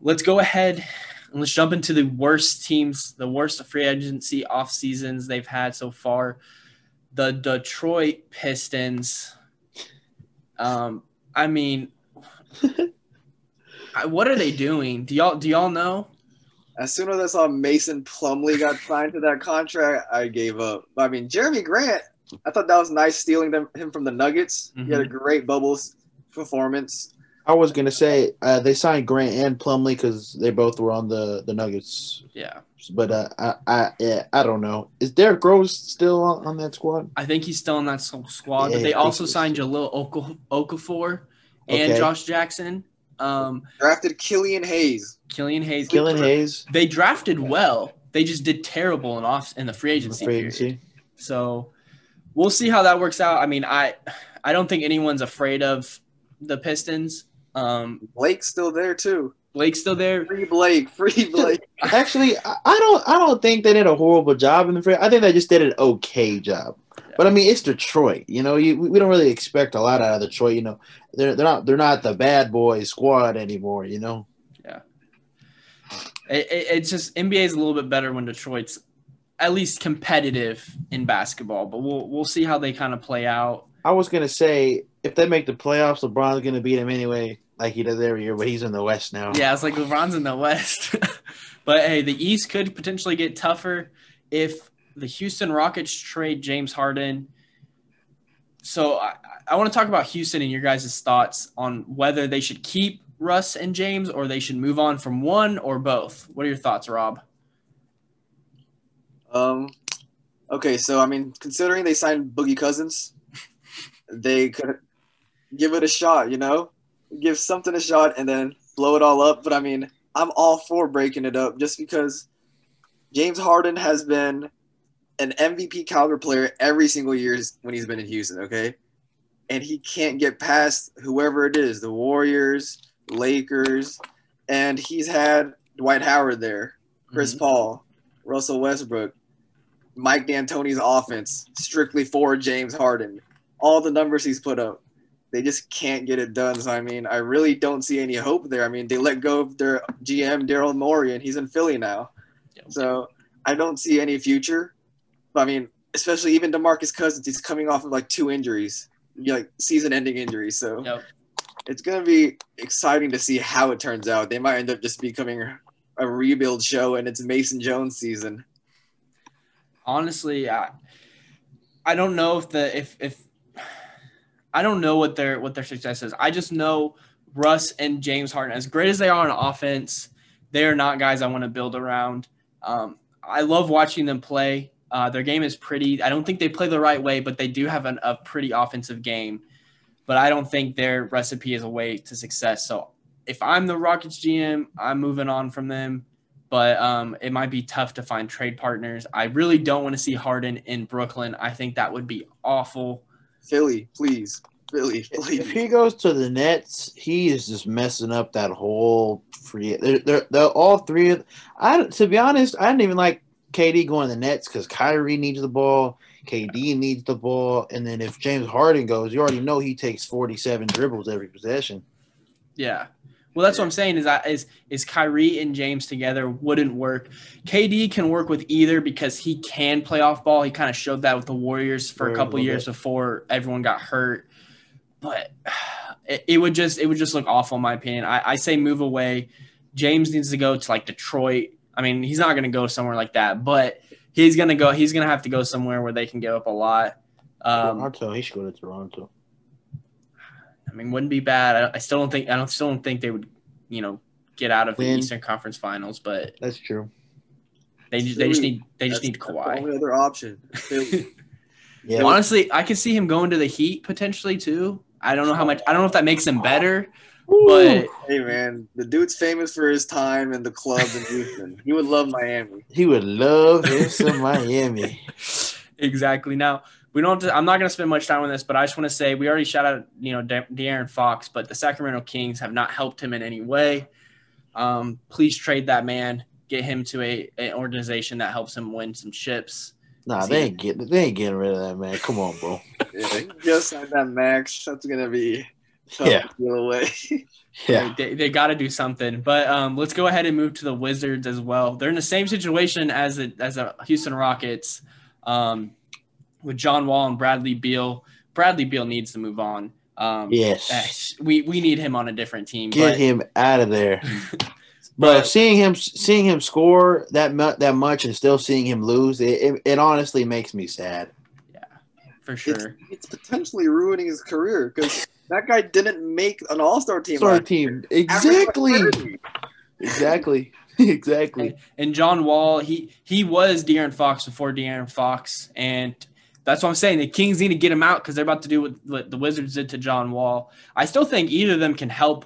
let's go ahead and let's jump into the worst teams, the worst free agency off seasons they've had so far. The Detroit Pistons. Um, I mean, <laughs> I- what are they doing? Do y'all do y'all know? As soon as I saw Mason Plumlee got signed to that contract, I gave up. I mean, Jerami Grant, I thought that was nice stealing them, him from the Nuggets. He had a great bubbles performance. I was gonna say uh, they signed Grant and Plumlee because they both were on the the Nuggets. Yeah. But uh, I I yeah, I don't know. Is Derrick Rose still on, on that squad? I think he's still on that squad, Yeah, but they also signed Jahlil Oka- Okafor and Okay. Josh Jackson, um, Drafted Killian Hayes. Killian Hayes. Killing Hayes. They drafted well. They just did terrible in off in the free agency. Free period. So we'll see how that works out. I mean, I I don't think anyone's afraid of the Pistons. Um, Blake's still there too. Blake's still there. Free Blake, <laughs> free Blake. Actually, I I don't. I don't think they did a horrible job in the. free- I think they just did an okay job. But I mean, it's Detroit. You know, you, we don't really expect a lot out of Detroit. You know, they're they're not they're not the bad boy squad anymore. You know. It, it, it's just NBA is a little bit better when Detroit's at least competitive in basketball. But we'll we'll see how they kind of play out. I was gonna say if they make the playoffs, LeBron's gonna beat them anyway, like he does every year. But he's in the West now. Yeah, it's like LeBron's in the West. <laughs> but hey, the East could potentially get tougher if the Houston Rockets trade James Harden. So I, I want to talk about Houston and your guys' thoughts on whether they should keep Russ and James or they should move on from one or both. What are your thoughts, Rob? Um, okay, so I mean, considering they signed Boogie Cousins, they could give it a shot. You know, give something a shot and then blow it all up. But I mean, I'm all for breaking it up just because James Harden has been an MVP caliber player every single year when he's been in Houston. Okay, and he can't get past whoever it is, the Warriors, Lakers, and he's had Dwight Howard there, Chris Mhm. Paul, Russell Westbrook, Mike D'Antoni's offense strictly for James Harden. All the numbers he's put up, they just can't get it done. So I mean, I really don't see any hope there. I mean, they let go of their GM Daryl Morey, and he's in Philly now. So I don't see any future. But I mean, especially even Demarcus Cousins, he's coming off of like two injuries, like season-ending injuries. So Yep. it's gonna be exciting to see how it turns out. They might end up just becoming a rebuild show, and it's Mason Jones season. honestly, I, I don't know if the if if I don't know what their what their success is. I just know Russ and James Harden, as great as they are on offense, they are not guys I want to build around. Um, I love watching them play. Uh, their game is pretty. I don't think they play the right way, but they do have an, a pretty offensive game. But I don't think their recipe is a way to success. So if I'm the Rockets GM, I'm moving on from them but um, it might be tough to find trade partners. I really don't want to see Harden in Brooklyn. I think that would be awful. Philly, please, Philly, If he goes to the Nets, he is just messing up that whole free. They're, they're, they're all three. Of, I to be honest, I didn't even like KD going to the Nets because Kyrie needs the ball, KD needs the ball, and then if James Harden goes, you already know he takes forty-seven dribbles every possession. Yeah. Well, that's what I'm saying is that is is Kyrie and James together wouldn't work. KD can work with either because he can play off ball. He kind of showed that with the Warriors for a couple years bit. before everyone got hurt. But <sighs> it, it would just it would just look awful in my opinion. I, I say move away. James needs to go to like Detroit. I mean, he's not going to go somewhere like that, but he's going to go. He's going to have to go somewhere where they can give up a lot. Um, I'll he should go to Toronto. I mean, wouldn't be bad. I, I still don't think I don't still don't think they would, you know, get out of the Eastern Conference Finals, but That's true. they just, they just need they just That's need the Kawhi. only other option. <laughs> Yeah, Honestly, I could see him going to the Heat potentially too. I don't know how much. I don't know if that makes him better, but hey man, the dude's famous for his time in the club in Houston. He would love Miami. he would love him some Miami. <laughs> exactly. Now we don't. To, I'm not going to spend much time on this, but I just want to say we already shout out you know De- De'Aaron Fox, but the Sacramento Kings have not helped him in any way. Um, please trade that man. Get him to a an organization that helps him win some chips. Nah, See- they ain't getting they ain't getting rid of that man. Come on, bro. <laughs> Yeah, he just signed that max. That's gonna be Yeah. to deal away. <laughs> Yeah, They, they got to do something. But um, let's go ahead and move to the Wizards as well. They're in the same situation as the as the Houston Rockets, um, with John Wall and Bradley Beal. Bradley Beal needs to move on. Um, yes. eh, we we need him on a different team. Get but, him out of there. <laughs> But But- seeing him seeing him score that mu- that much and still seeing him lose, it, it, it honestly makes me sad. Yeah, for sure. it's potentially ruining his career because that guy didn't make an All Star team. Sorry, last team. year. Exactly. Exactly. <laughs> exactly. And John Wall, he he was De'Aaron Fox before De'Aaron Fox, and that's what I'm saying. The Kings need to get him out because they're about to do what, what the Wizards did to John Wall. I still think either of them can help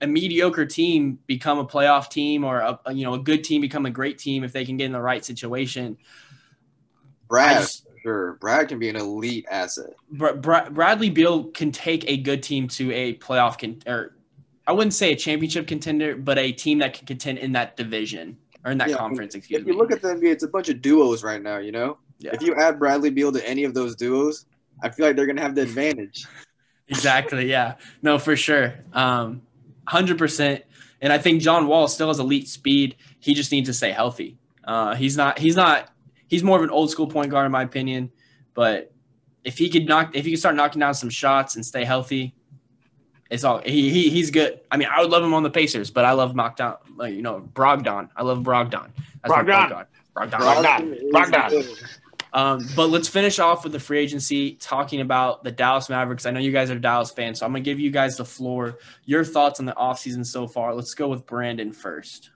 a mediocre team become a playoff team, or a, you know a good team become a great team if they can get in the right situation. Brad, just- Sure, Brad can be an elite asset. Br- Br- Bradley Beal can take a good team to a playoff con- or I wouldn't say a championship contender, but a team that can contend in that division or in that Yeah, conference. Excuse If me. you look at the NBA, it's a bunch of duos right now. You know, Yeah. if you add Bradley Beal to any of those duos, I feel like they're gonna have the advantage. <laughs> exactly. Yeah. No, for sure. Um, hundred percent. And I think John Wall still has elite speed. He just needs to stay healthy. Uh, he's not. He's not. He's more of an old school point guard in my opinion. But if he could knock, if he could start knocking down some shots and stay healthy, it's all. He, he he's good. I mean, I would love him on the Pacers, but I love knockdown. Like you know, Brogdon. I love Brogdon. That's my Brogdon. point guard. Brogdon. Brogdon. is Brogdon. Um, but let's finish off with the free agency, talking about the Dallas Mavericks. I know you guys are Dallas fans, so I'm gonna give you guys the floor. Your thoughts on the offseason so far. Let's go with Brandon first.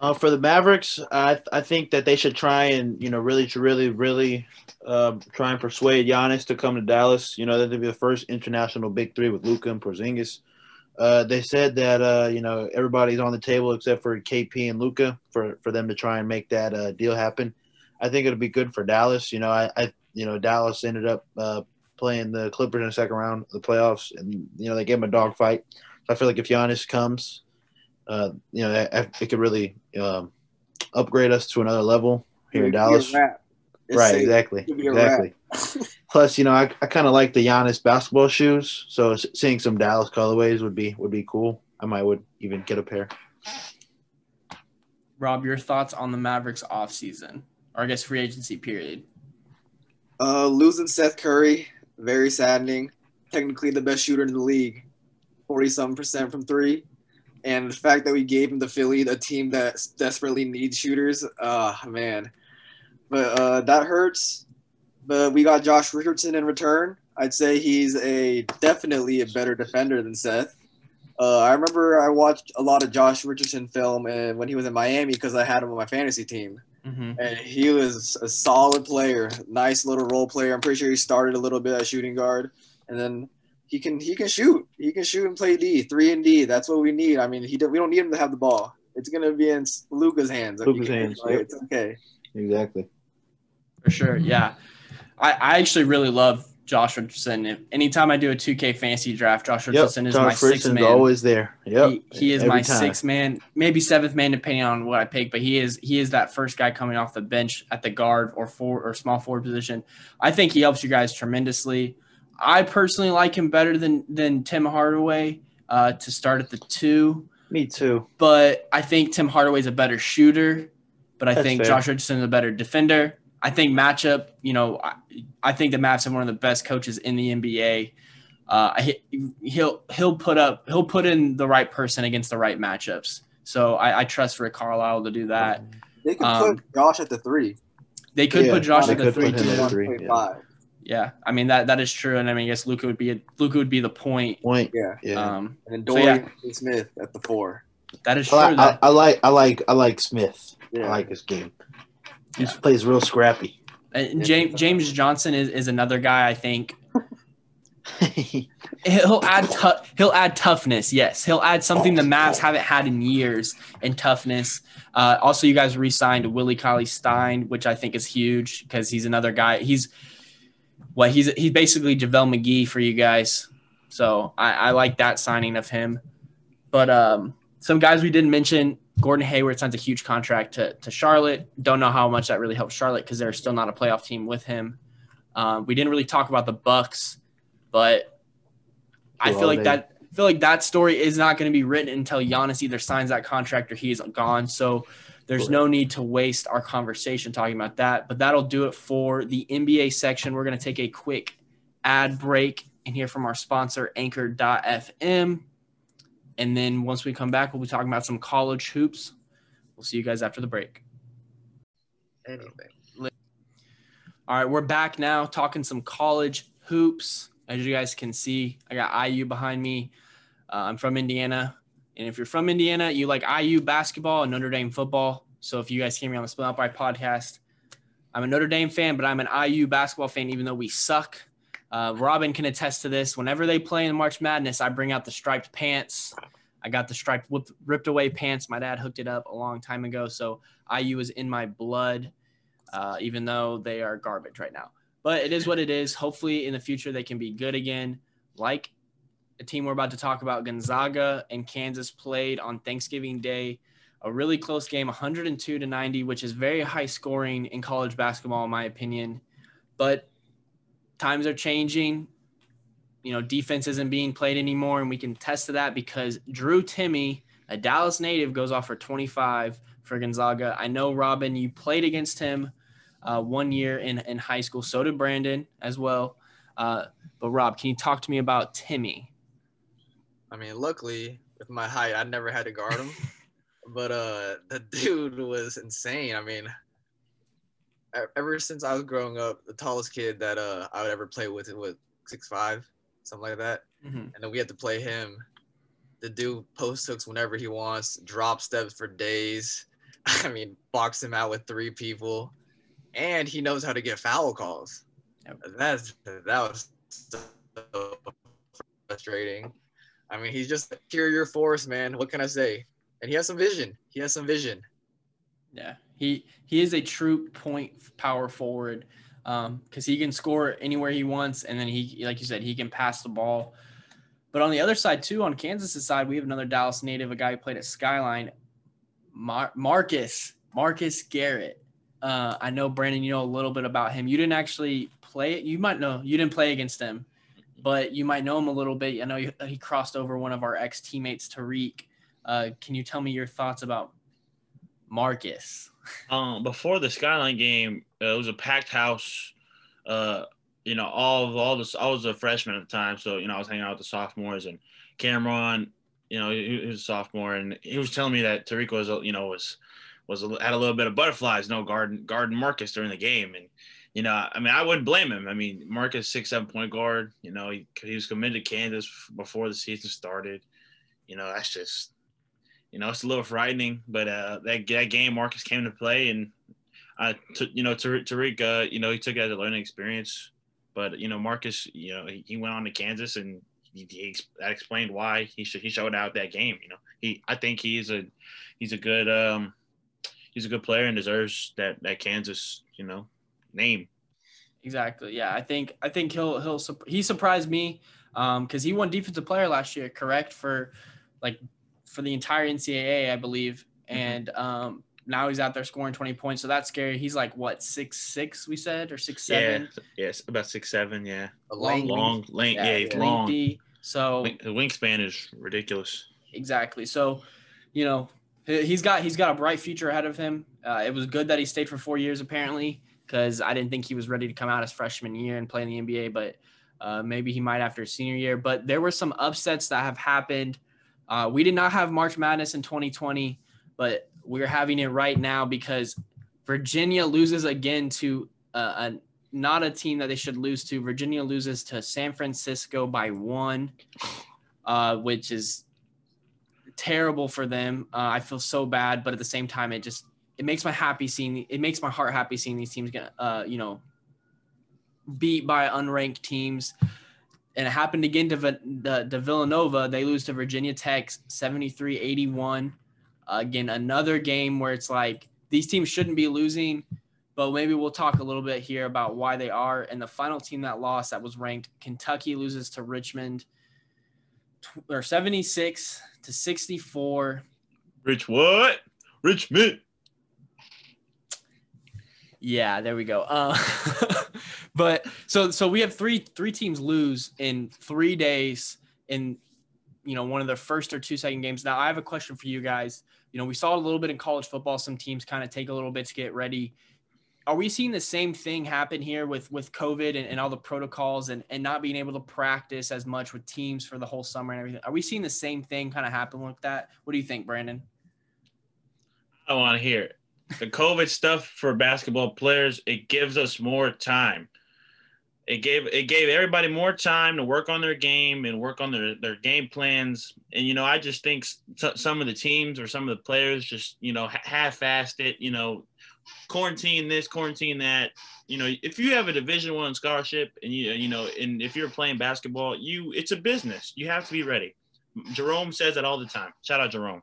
Uh, for the Mavericks, I I think that they should try and you know really really really uh, try and persuade Giannis to come to Dallas. You know that would be the first international big three with Luka and Porzingis. Uh, they said that uh, you know everybody's on the table except for KP and Luka for for them to try and make that uh, deal happen. I think it'll be good for Dallas. You know, I, I you know Dallas ended up uh, playing the Clippers in the second round of the playoffs, and you know they gave them a dogfight. So I feel like if Giannis comes, uh, you know, that, it could really um, upgrade us to another level here in It could be a Dallas. Right, safe. exactly, could be a exactly. <laughs> Plus, you know, I, I kind of like the Giannis basketball shoes, so seeing some Dallas colorways would be would be cool. I might would even get a pair. Rob, your thoughts on the Mavericks offseason, or I guess free agency period. Uh, losing Seth Curry, very saddening. Technically the best shooter in the league, forty something percent from three, and the fact that we gave him the Philly, a team that desperately needs shooters. Ah, man, but uh, that hurts. But we got Josh Richardson in return. I'd say he's a definitely a better defender than Seth. Uh, I remember I watched a lot of Josh Richardson film and when he was in Miami because I had him on my fantasy team Mm-hmm. and he was a solid player, nice little role player. I'm pretty sure he started a little bit at shooting guard, and then he can he can shoot. He can shoot and play D, three and D. That's what we need. I mean, he do, we don't need him to have the ball. It's gonna be in Luka's hands. Luka's You can- hands, yep. It's okay. Exactly. For sure, yeah. I, I actually really love Josh Richardson. If, anytime I do a 2K fantasy draft, Josh Yep. Richardson is my Josh sixth Richardson's man. always there. Yep. He, he is Every my time. sixth man, maybe seventh man, depending on what I pick. But he is he is that first guy coming off the bench at the guard or four or small forward position. I think he helps you guys tremendously. I personally like him better than than Tim Hardaway uh, to start at the two, Me too. but I think Tim Hardaway's a better shooter. But I That's think fair. Josh Richardson is a better defender. I think matchup, you know, I, I think the Mavs have one of the best coaches in the NBA. Uh, he, he'll he'll put up he'll put in the right person against the right matchups. So I, I trust Rick Carlisle to do that. They could Um, put Josh at the three. They could Yeah, put Josh at the three put at three, yeah. five. Yeah, I mean that that is true, and I mean I guess Luka would be a, Luka would be the point. Point. Yeah, Yeah. Um, and then So, yeah. Dorian Smith at the four. that is true. I, I, I like I like I like Smith. Yeah, I like his game. He just plays real scrappy. and James James Johnson is, is another guy I think <laughs> he'll add tou- he'll add toughness. Yes, he'll add something the Mavs haven't had in years in toughness. Uh, also, you guys re-signed Willie Cauley Stein, which I think is huge because he's another guy. He's what he's he's basically JaVale McGee for you guys. So I, I like that signing of him. But um, some guys we didn't mention. Gordon Hayward signs a huge contract to, to Charlotte. Don't know how much that really helps Charlotte because they're still not a playoff team with him. Um, we didn't really talk about the Bucks, but I feel like they- that feel like that story is not going to be written until Giannis either signs that contract or he's gone. So there's no need to waste our conversation talking about that. But that'll do it for the NBA section. We're going to take a quick ad break and hear from our sponsor, Anchor.fm. And then once we come back, we'll be talking about some college hoops. We'll see you guys after the break. Anything. All right, we're back now talking some college hoops. As you guys can see, I got IU behind me. Uh, I'm from Indiana. And if you're from Indiana, you like IU basketball and Notre Dame football. So if you guys hear me on the Split Out by podcast, I'm a Notre Dame fan, but I'm an IU basketball fan, even though we suck. Uh, Robin can attest to this. Whenever they play in March Madness, I bring out the striped pants. I got the striped ripped away pants. My dad hooked it up a long time ago. So IU is in my blood. uh, even though they are garbage right now. But it is what it is. Hopefully, in the future, they can be good again. Like a team we're about to talk about, Gonzaga and Kansas played on Thanksgiving Day. A really close game, 102 to 90, which is very high scoring in college basketball, in my opinion. But times are changing. You know, defense isn't being played anymore, and we can test to that because Drew Timme, a Dallas native, goes off for 25 for Gonzaga. I know, Robin, you played against him uh, one year in, in high school. So did Brandon as well. Uh, but Rob, can you talk to me about Timme? I mean, luckily with my height, I never had to guard him. <laughs> but uh, the dude was insane. I mean, ever since I was growing up, the tallest kid that uh I would ever play with was six five, something like that. Mm-hmm. And then we had to play him. The dude post hooks whenever he wants, drop steps for days. <laughs> I mean, box him out with three people and he knows how to get foul calls. That's that was so frustrating. I mean, he's just a superior force, man. What can I say? And he has some vision. He has some vision. Yeah, he he is a true point power forward because um, he can score anywhere he wants, and then he, like you said, he can pass the ball. But on the other side too, on Kansas' side, we have another Dallas native, a guy who played at Skyline, Mar- Marcus Marcus Garrett. Uh, I know Brandon, you know a little bit about him. You didn't actually play. You might know you didn't play against him, but you might know him a little bit. I know he, he crossed over one of our ex teammates, Tariq. Uh, can you tell me your thoughts about Marcus? Um, before the Skyline game, uh, it was a packed house. Uh, you know, all of all this. I was a freshman at the time, so you know I was hanging out with the sophomores and Cameron. You know, he, he was a sophomore, and he was telling me that Tariq was, you know, was was had a little bit of butterflies, no garden garden Marcus during the game, and you know, I mean, I wouldn't blame him. I mean, Marcus six seven point guard. You know, he, he was committed to Kansas before the season started. You know, that's just you know, it's a little frightening. But uh, that that game, Marcus came to play, and I, t- you know, Tariq, uh, you know, he took it as a learning experience. But you know, Marcus, you know, he, he went on to Kansas, and he, he that explained why he should he showed out that game. You know, he I think he's a he's a good um he's a good player and deserves that that Kansas you know name. Exactly. Yeah, I think I think he'll he'll he surprised me Um, because um, he won defensive player last year, correct for like for the entire NCAA, I believe, mm-hmm. and um, now he's out there scoring 20 points. So that's scary. He's like what six six we said or six seven. Yeah, yes, about six seven. Yeah, a long, long, length. Yeah, yeah long. So the wingspan is ridiculous. Exactly. So, you know, he's got he's got a bright future ahead of him. Uh, it was good that he stayed for four years apparently because I didn't think he was ready to come out his freshman year and play in the NBA, but uh, maybe he might after senior year. But there were some upsets that have happened. Uh, we did not have March Madness in 2020, but we're having it right now because Virginia loses again to uh, a not a team that they should lose to. Virginia loses to San Francisco by one, uh, which is terrible for them. Uh, I feel so bad, but at the same time, it just it makes my happy seeing it makes my heart happy seeing these teams get uh, you know beat by unranked teams. And it happened again to, the, to Villanova. They lose to Virginia Tech 73-81. Uh, again, another game where it's like these teams shouldn't be losing, but maybe we'll talk a little bit here about why they are. And the final team that lost that was ranked, Kentucky loses to Richmond or 76 to 64. Rich what? Richmond. Yeah, there we go. Uh, <laughs> but so so we have three three teams lose in three days in you know one of their first or two second games. Now I have a question for you guys. You know we saw a little bit in college football. Some teams kind of take a little bit to get ready are we seeing the same thing happen here with with COVID and, and all the protocols and, and not being able to practice as much with teams for the whole summer and everything? Are we seeing the same thing kind of happen with that? What do you think, Brandon? I want to hear it. The COVID stuff for basketball players, it gives us more time. It gave it gave everybody more time to work on their game and work on their, their game plans. And you know, I just think some of the teams or some of the players just you know half-assed it. You know, quarantine this, quarantine that. You know, if you have a Division One scholarship and you you know, and if you're playing basketball, you it's a business. You have to be ready. Jerome says that all the time. Shout out Jerome.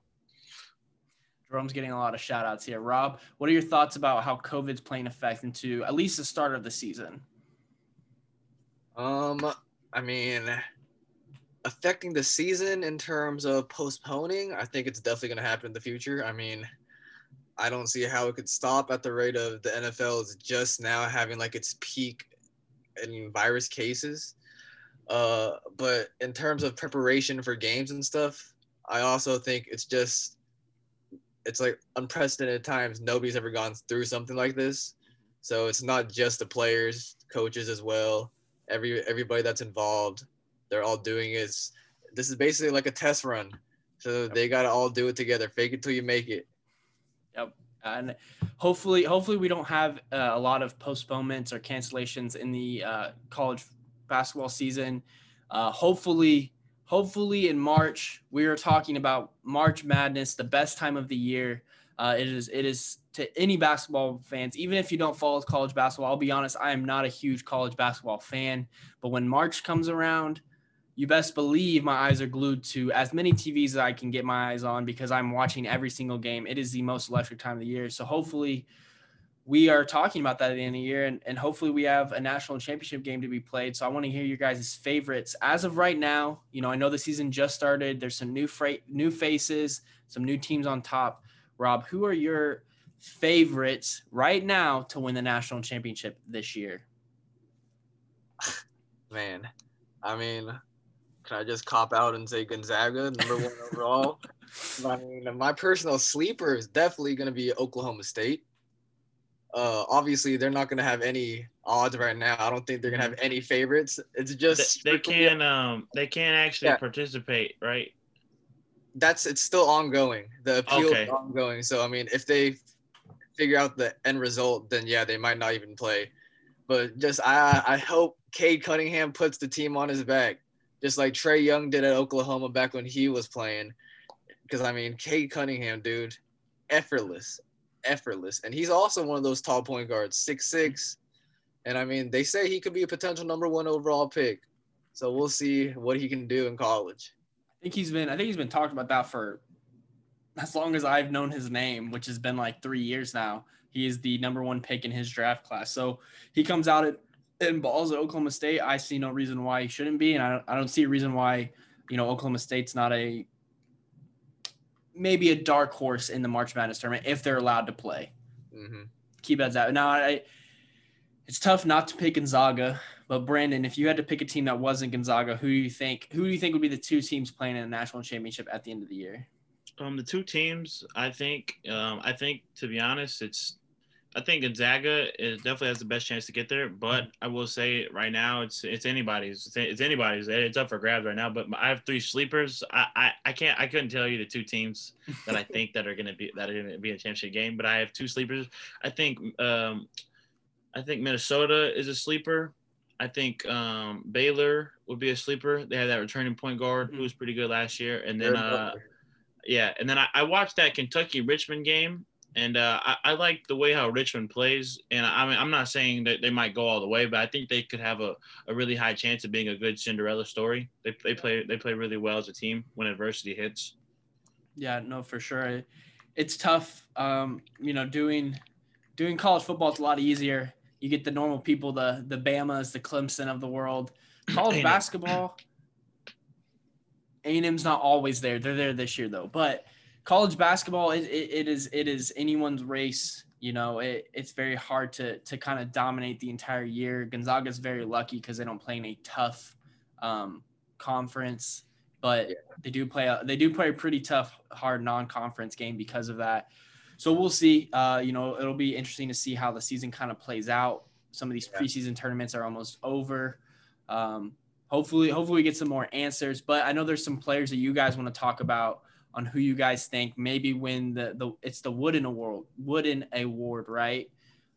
Jerome's getting a lot of shout outs here. Rob, what are your thoughts about how COVID's playing effect into at least the start of the season? Um, I mean, affecting the season in terms of postponing, I think it's definitely going to happen in the future. I mean, I don't see how it could stop at the rate of the NFL is just now having like its peak in virus cases. Uh, but in terms of preparation for games and stuff, I also think it's just it's like unprecedented times. Nobody's ever gone through something like this. So it's not just the players, coaches as well. Every everybody that's involved, they're all doing it. This is basically like a test run. So they gotta all do it together. Fake it till you make it. Yep. And hopefully, hopefully we don't have uh, a lot of postponements or cancellations in the uh, college basketball season. Uh, hopefully, hopefully in March we are talking about March Madness, the best time of the year. Uh, it is it is to any basketball fans, even if you don't follow college basketball. I'll be honest, I am not a huge college basketball fan, but when March comes around, you best believe my eyes are glued to as many TVs as I can get my eyes on because I'm watching every single game. It is the most electric time of the year. So hopefully we are talking about that at the end of the year and, and hopefully we have a national championship game to be played. So I want to hear your guys' favorites. As of right now, you know, I know the season just started. There's some new freight, new faces, some new teams on top. Rob, who are your favorites right now to win the national championship this year? <sighs> Man, I mean, can I just cop out and say Gonzaga, number one <laughs> overall? I mean, my personal sleeper is definitely going to be Oklahoma State. Uh, obviously, they're not going to have any odds right now. I don't think they're going to have any favorites. It's just they, they can um they can't actually yeah. participate, right? That's it's still ongoing. The appeal okay. is ongoing. So I mean, if they figure out the end result, then yeah, they might not even play. But just I I hope Cade Cunningham puts the team on his back, just like Trae Young did at Oklahoma back when he was playing. Because I mean, Cade Cunningham, dude, effortless, effortless, and he's also one of those tall point guards, six six, and I mean, they say he could be a potential number one overall pick. So we'll see what he can do in college. I think he's been I think he's been talking about that for as long as I've known his name, which has been like three years now. He is the number one pick in his draft class. So he comes out at, in balls at Oklahoma State. I see no reason why he shouldn't be, and I don't, I don't see a reason why you know Oklahoma State's not a maybe a dark horse in the March Madness tournament if they're allowed to play. Mm-hmm. Keep heads out. Now, I, it's tough not to pick Gonzaga, but Brandon, if you had to pick a team that wasn't Gonzaga, who do you think? Who do you think would be the two teams playing in the national championship at the end of the year? Um, the two teams, I think, um, I think to be honest, it's, I think Gonzaga is definitely has the best chance to get there. But I will say right now, it's it's anybody's. It's, it's anybody's. It's up for grabs right now. But I have three sleepers. I, I, I can't. I couldn't tell you the two teams that I think that are gonna be that are gonna be a championship game. But I have two sleepers. I think um, I think Minnesota is a sleeper. I think um, Baylor would be a sleeper. They have that returning point guard who was pretty good last year, and then uh, yeah, and then I, I watched that Kentucky Richmond game, and uh, I, I like the way how Richmond plays. And I mean, I'm not saying that they might go all the way, but I think they could have a, a really high chance of being a good Cinderella story. They, they play they play really well as a team when adversity hits. Yeah, no, for sure. It's tough. Um, you know, doing doing college football is a lot easier. You get the normal people, the the Bamas, the Clemson of the world. <clears throat> College basketball a&M's not always there. They're there this year though. But college basketball, it, it, it is it is anyone's race. You know, it, it's very hard to to kind of dominate the entire year. Gonzaga's very lucky because they don't play in a tough um, conference, but yeah. they do play a, they do play a pretty tough, hard non-conference game because of that. So we'll see. Uh, you know, it'll be interesting to see how the season kind of plays out. Some of these yeah. preseason tournaments are almost over. Um, hopefully hopefully we get some more answers but i know there's some players that you guys want to talk about on who you guys think maybe win the, the it's the wooden award wooden award right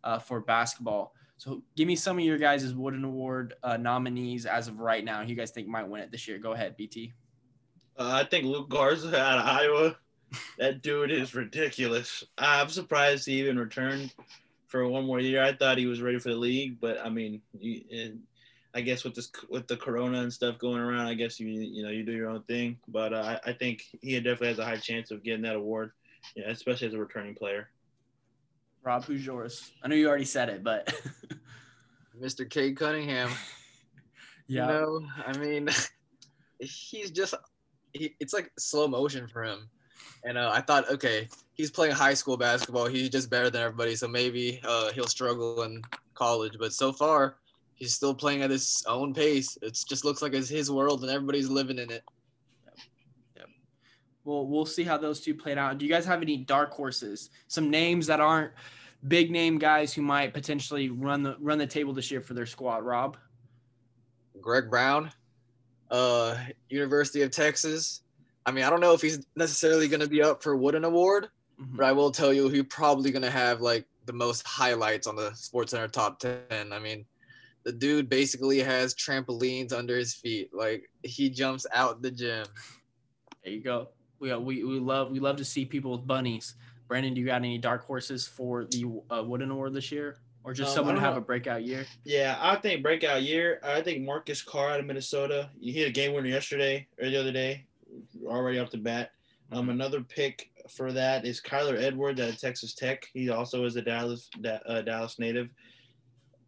uh, for basketball. So give me some of your guys' wooden award uh, nominees as of right now you guys think might win it this year. Go ahead bt uh, i think Luka Garza out of iowa. That dude is ridiculous. I'm surprised he even returned for one more year. I thought he was ready for the league but i mean I guess with this with the corona and stuff going around, I guess you you know you do your own thing. But uh, I, I think he definitely has a high chance of getting that award. Yeah, especially as a returning player. Rob, who's yours? I know you already said it, but <laughs> Mr. Cade Cunningham. <laughs> yeah, You know, I mean, <laughs> he's just, he, it's like slow motion for him. And uh, I thought, okay, he's playing high school basketball. He's just better than everybody. So maybe uh, he'll struggle in college. But so far, he's still playing at his own pace. It just looks like it's his world and everybody's living in it. we'll we'll see how those two played out. Do you guys have any dark horses? Some names that aren't big name guys who might potentially run the run the table this year for their squad. Rob, Greg Brown, uh, University of Texas. I mean, I don't know if he's necessarily going to be up for Wooden Award, Mhm. but I will tell you he's probably going to have like the most highlights on the Sports Center top 10. I mean, the dude basically has trampolines under his feet. Like he jumps out the gym. there you go. We we we love we love to see people with bunnies. Brandon, do you got any dark horses for the uh, Wooden Award this year, or just Um, someone I to have know. a breakout year? Yeah, I think breakout year. I think Marcus Carr out of Minnesota. He hit a game winner yesterday or the other day, already off the bat. Um, another pick for that is Kyler Edwards at Texas Tech. He also is a Dallas Da- uh, Dallas native.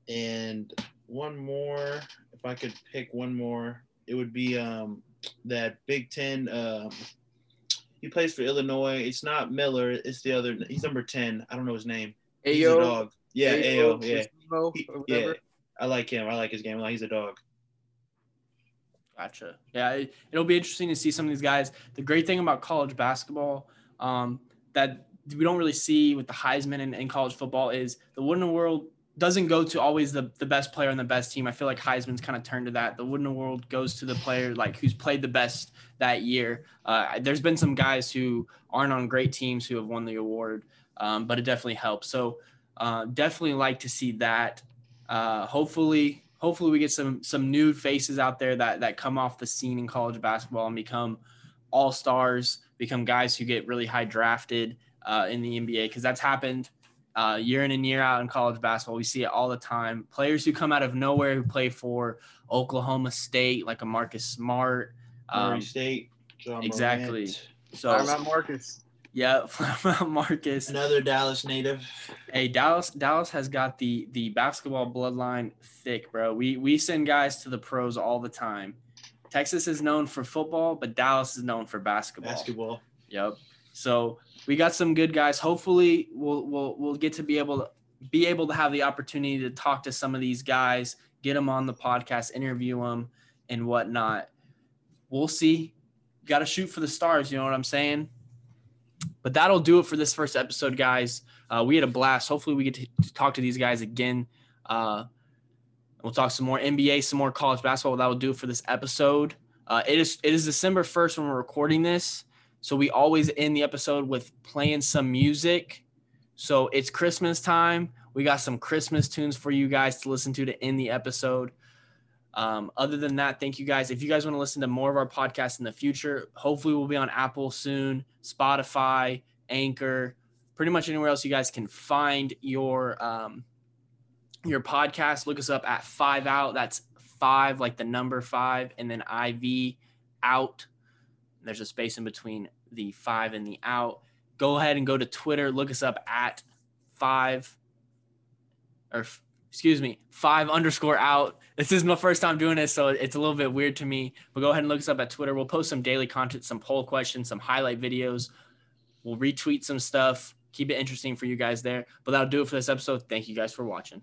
And one more, if I could pick one more, it would be um, that Big Ten. Um, he plays for Illinois. It's not Miller. It's the other. He's number ten. I don't know his name. He's a dog. Yeah, Ayo. Yeah. He- yeah. I like him. I like his game. Like he's a dog. Gotcha. Yeah, it, it'll be interesting to see some of these guys. The great thing about college basketball um, that we don't really see with the Heisman and, and college football is the Wooden Award doesn't go to always the, the best player on the best team. I feel like Heisman's kind of turned to that. The Wooden Award goes to the player like who's played the best that year. Uh, there's been some guys who aren't on great teams who have won the award, um, but it definitely helps. So uh, definitely like to see that. Uh, hopefully, hopefully we get some some new faces out there that that come off the scene in college basketball and become all stars, become guys who get really high drafted uh, in the NBA because that's happened uh, year in and year out in college basketball. We see it all the time. Players who come out of nowhere who play for Oklahoma State, like a Marcus Smart. Um, State. John exactly. Morant, so about Marcus. yeah, <laughs> Marcus. Another Dallas native. Hey, Dallas Dallas has got the the basketball bloodline thick, bro. We we send guys to the pros all the time. Texas is known for football, but Dallas is known for basketball. Basketball. Yep. So we got some good guys. Hopefully, we'll we'll we'll get to be able to be able to have the opportunity to talk to some of these guys, get them on the podcast, interview them, and whatnot. We'll see. Got to shoot for the stars. You know what I'm saying? But that'll do it for this first episode, guys. Uh, we had a blast. Hopefully, we get to, talk to these guys again. Uh, we'll talk some more NBA, some more college basketball. That will do it for this episode. Uh, it is it is December first when we're recording this. So we always end the episode with playing some music. So it's Christmas time. We got some Christmas tunes for you guys to listen to to end the episode. Um, other than that, thank you guys. If you guys want to listen to more of our podcasts in the future, hopefully we'll be on Apple soon, Spotify, Anchor, pretty much anywhere else you guys can find your um, your podcast. Look us up at Five Out. That's five, like the number five, and then IV out. There's a space in between the five and the out. Go ahead and go to Twitter. Look us up at five, or excuse me, five underscore out. This is my first time doing this, so it's a little bit weird to me. But go ahead and look us up at Twitter. We'll post some daily content, some poll questions, some highlight videos. We'll retweet some stuff. Keep it interesting for you guys there. But that'll do it for this episode. Thank you guys for watching.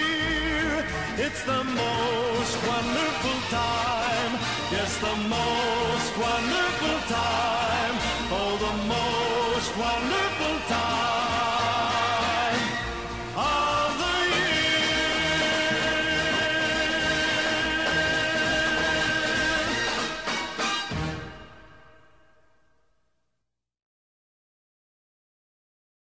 It's the most wonderful time. Yes, the most wonderful time. Oh, the most wonderful time.